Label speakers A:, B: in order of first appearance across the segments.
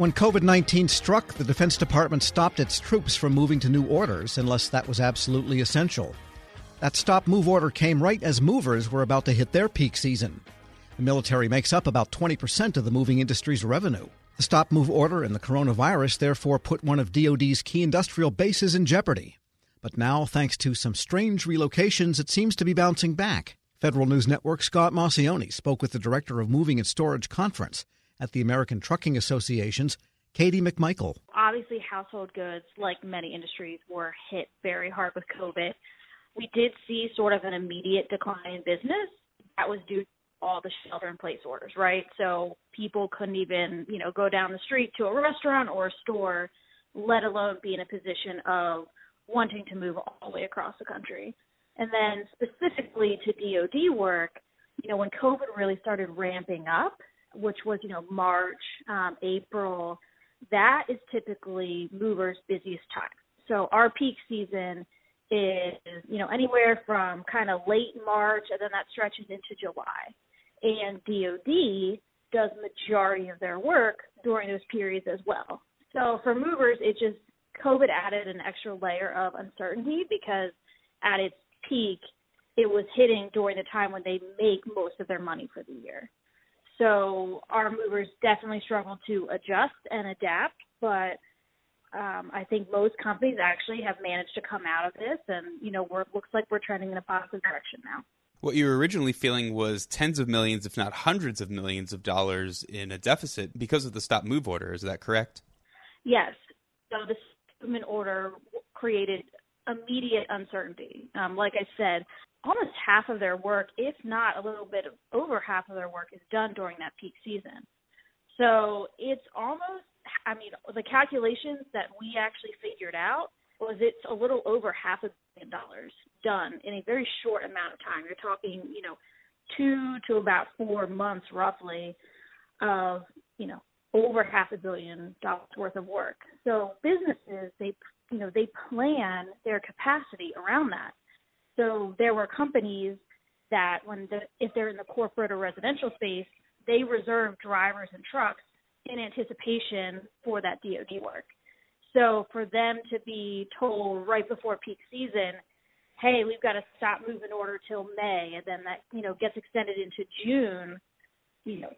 A: When COVID 19 struck, the Defense Department stopped its troops from moving to new orders unless that was absolutely essential. That stop move order came right as movers were about to hit their peak season. The military makes up about 20% of the moving industry's revenue. The stop move order and the coronavirus therefore put one of DoD's key industrial bases in jeopardy. But now, thanks to some strange relocations, it seems to be bouncing back. Federal News Network Scott Maucione spoke with the director of Moving and Storage Conference at the American Trucking Association's Katie McMichael.
B: Obviously, household goods, like many industries, were hit very hard with COVID. We did see sort of an immediate decline in business. That was due to all the shelter in place orders, right? So people couldn't even, you know, go down the street to a restaurant or a store, let alone be in a position of wanting to move all the way across the country. And then specifically to DoD work, you know, when COVID really started ramping up, which was you know March, um, April, that is typically movers' busiest time. So our peak season is you know anywhere from kind of late March and then that stretches into July. And DoD does majority of their work during those periods as well. So for movers, it just COVID added an extra layer of uncertainty because at its peak, it was hitting during the time when they make most of their money for the year. So our movers definitely struggle to adjust and adapt, but um, I think most companies actually have managed to come out of this, and you know, we're, looks like we're trending in a positive direction now.
C: What you were originally feeling was tens of millions, if not hundreds of millions of dollars in a deficit because of the stop move order. Is that correct?
B: Yes. So the movement order created immediate uncertainty. Um, like I said, almost half of their work, if not a little bit over half of their work, is done during that peak season. So it's almost, I mean, the calculations that we actually figured out was it's a little over half a billion dollars done in a very short amount of time. You're talking, you know, two to about four months roughly of, you know, over half a billion dollars worth of work. So businesses, they, you know, they plan their capacity around that. So there were companies that when the if they're in the corporate or residential space, they reserve drivers and trucks in anticipation for that DoD work. So for them to be told right before peak season, hey, we've got to stop moving order till May, and then that you know gets extended into June. You know,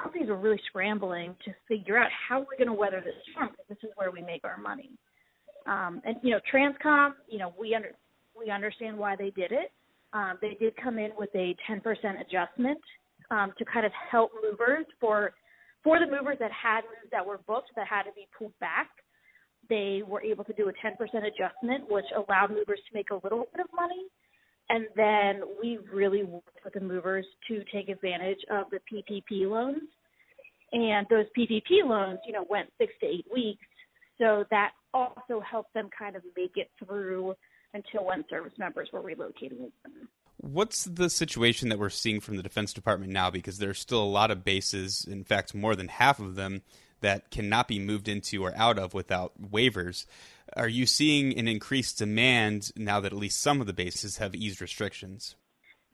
B: companies are really scrambling to figure out how we're going to weather this storm because this is where we make our money. Um, and you know, Transcom, you know, we under we understand why they did it. Um, they did come in with a 10% adjustment um, to kind of help movers for for the movers that had moves that were booked that had to be pulled back. They were able to do a 10% adjustment, which allowed movers to make a little bit of money. And then we really worked with the movers to take advantage of the PPP loans. And those PPP loans, you know, went six to eight weeks. So that also helped them kind of make it through until when service members were relocating them.
C: What's the situation that we're seeing from the Defense Department now? Because there's still a lot of bases, in fact, more than half of them, that cannot be moved into or out of without waivers. Are you seeing an increased demand now that at least some of the bases have eased restrictions?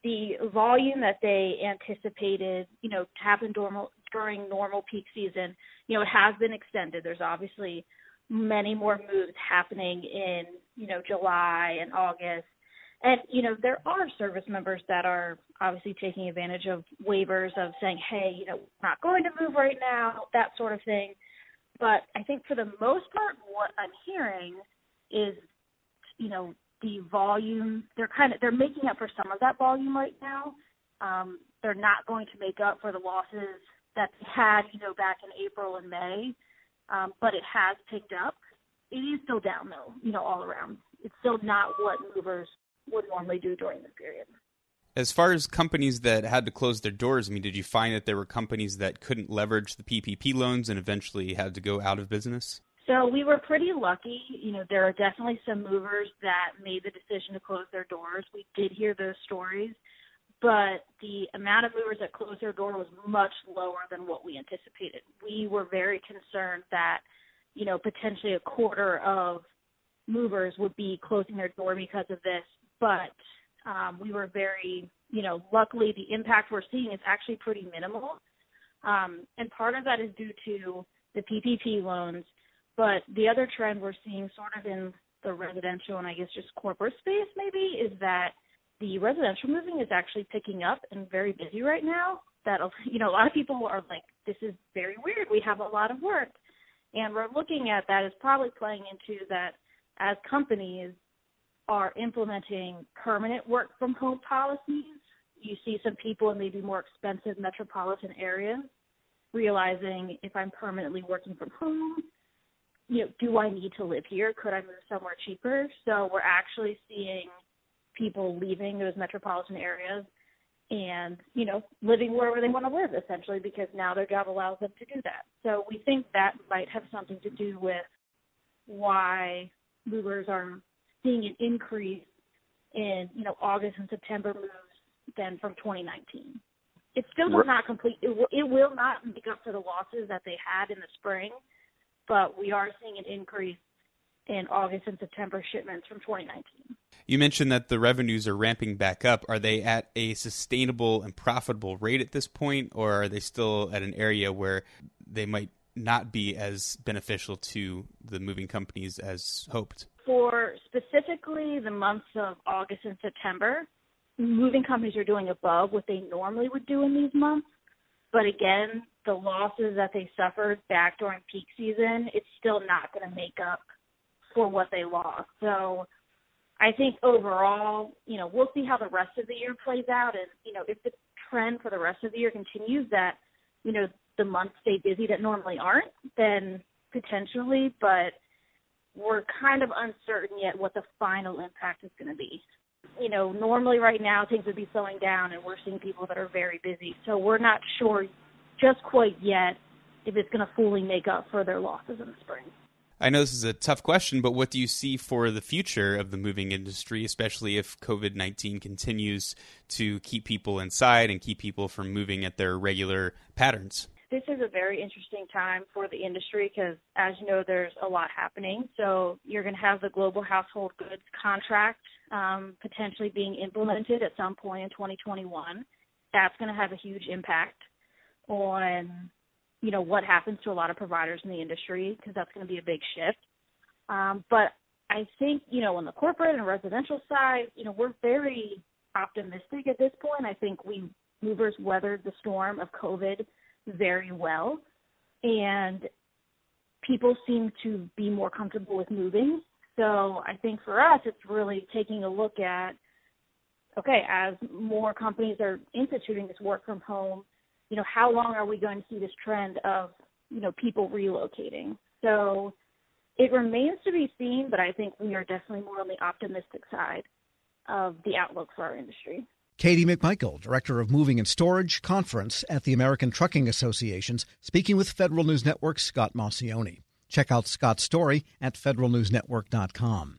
B: The volume that they anticipated, you know, to happen normal, during normal peak season, you know, it has been extended. There's obviously many more moves happening in you know July and August. And you know there are service members that are obviously taking advantage of waivers of saying, hey, you know, we're not going to move right now, that sort of thing. But I think for the most part, what I'm hearing is, you know, the volume. They're kind of they're making up for some of that volume right now. Um, they're not going to make up for the losses that they had, you know, back in April and May. Um, but it has picked up it is still down though, you know, all around. It's still not what movers would normally do during this period.
C: As far as companies that had to close their doors, I mean, did you find that there were companies that couldn't leverage the PPP loans and eventually had to go out of business?
B: So we were pretty lucky. You know, there are definitely some movers that made the decision to close their doors. We did hear those stories, but the amount of movers that closed their door was much lower than what we anticipated. We were very concerned that you know, potentially a quarter of movers would be closing their door because of this. But um, we were very, you know, luckily the impact we're seeing is actually pretty minimal. Um, and part of that is due to the PPP loans. But the other trend we're seeing sort of in the residential and I guess just corporate space maybe is that the residential moving is actually picking up and very busy right now. That you know a lot of people are like, this is very weird. We have a lot of work, and we're looking at that as probably playing into that as companies are implementing permanent work from home policies. You see some people in maybe more expensive metropolitan areas realizing if I'm permanently working from home, you know, do I need to live here? Could I move somewhere cheaper? So we're actually seeing people leaving those metropolitan areas and, you know, living wherever they want to live essentially because now their job allows them to do that. So we think that might have something to do with why movers are seeing an increase in, you know, August and September moves than from 2019. It still does not complete. It will, it will not make up for the losses that they had in the spring, but we are seeing an increase in August and September shipments from 2019.
C: You mentioned that the revenues are ramping back up. Are they at a sustainable and profitable rate at this point, or are they still at an area where they might not be as beneficial to the moving companies as hoped?
B: For specifically the months of August and September, moving companies are doing above what they normally would do in these months. But again, the losses that they suffered back during peak season, it's still not going to make up for what they lost. So I think overall, you know, we'll see how the rest of the year plays out. And, you know, if the trend for the rest of the year continues that, you know, the months stay busy that normally aren't, then potentially, but we're kind of uncertain yet what the final impact is going to be. You know, normally right now things would be slowing down and we're seeing people that are very busy. So we're not sure just quite yet if it's going to fully make up for their losses in the spring.
C: I know this is a tough question, but what do you see for the future of the moving industry, especially if COVID 19 continues to keep people inside and keep people from moving at their regular patterns?
B: This is a very interesting time for the industry because, as you know, there's a lot happening. So, you're going to have the global household goods contract um, potentially being implemented at some point in 2021. That's going to have a huge impact on you know what happens to a lot of providers in the industry because that's going to be a big shift. Um, but I think you know on the corporate and residential side, you know we're very optimistic at this point. I think we movers weathered the storm of COVID very well, and people seem to be more comfortable with moving. So I think for us, it's really taking a look at okay, as more companies are instituting this work from home you know, how long are we going to see this trend of, you know, people relocating? So it remains to be seen, but I think we are definitely more on the optimistic side of the outlook for our industry.
A: Katie McMichael, Director of Moving and Storage Conference at the American Trucking Associations, speaking with Federal News Network's Scott Maucione. Check out Scott's story at federalnewsnetwork.com.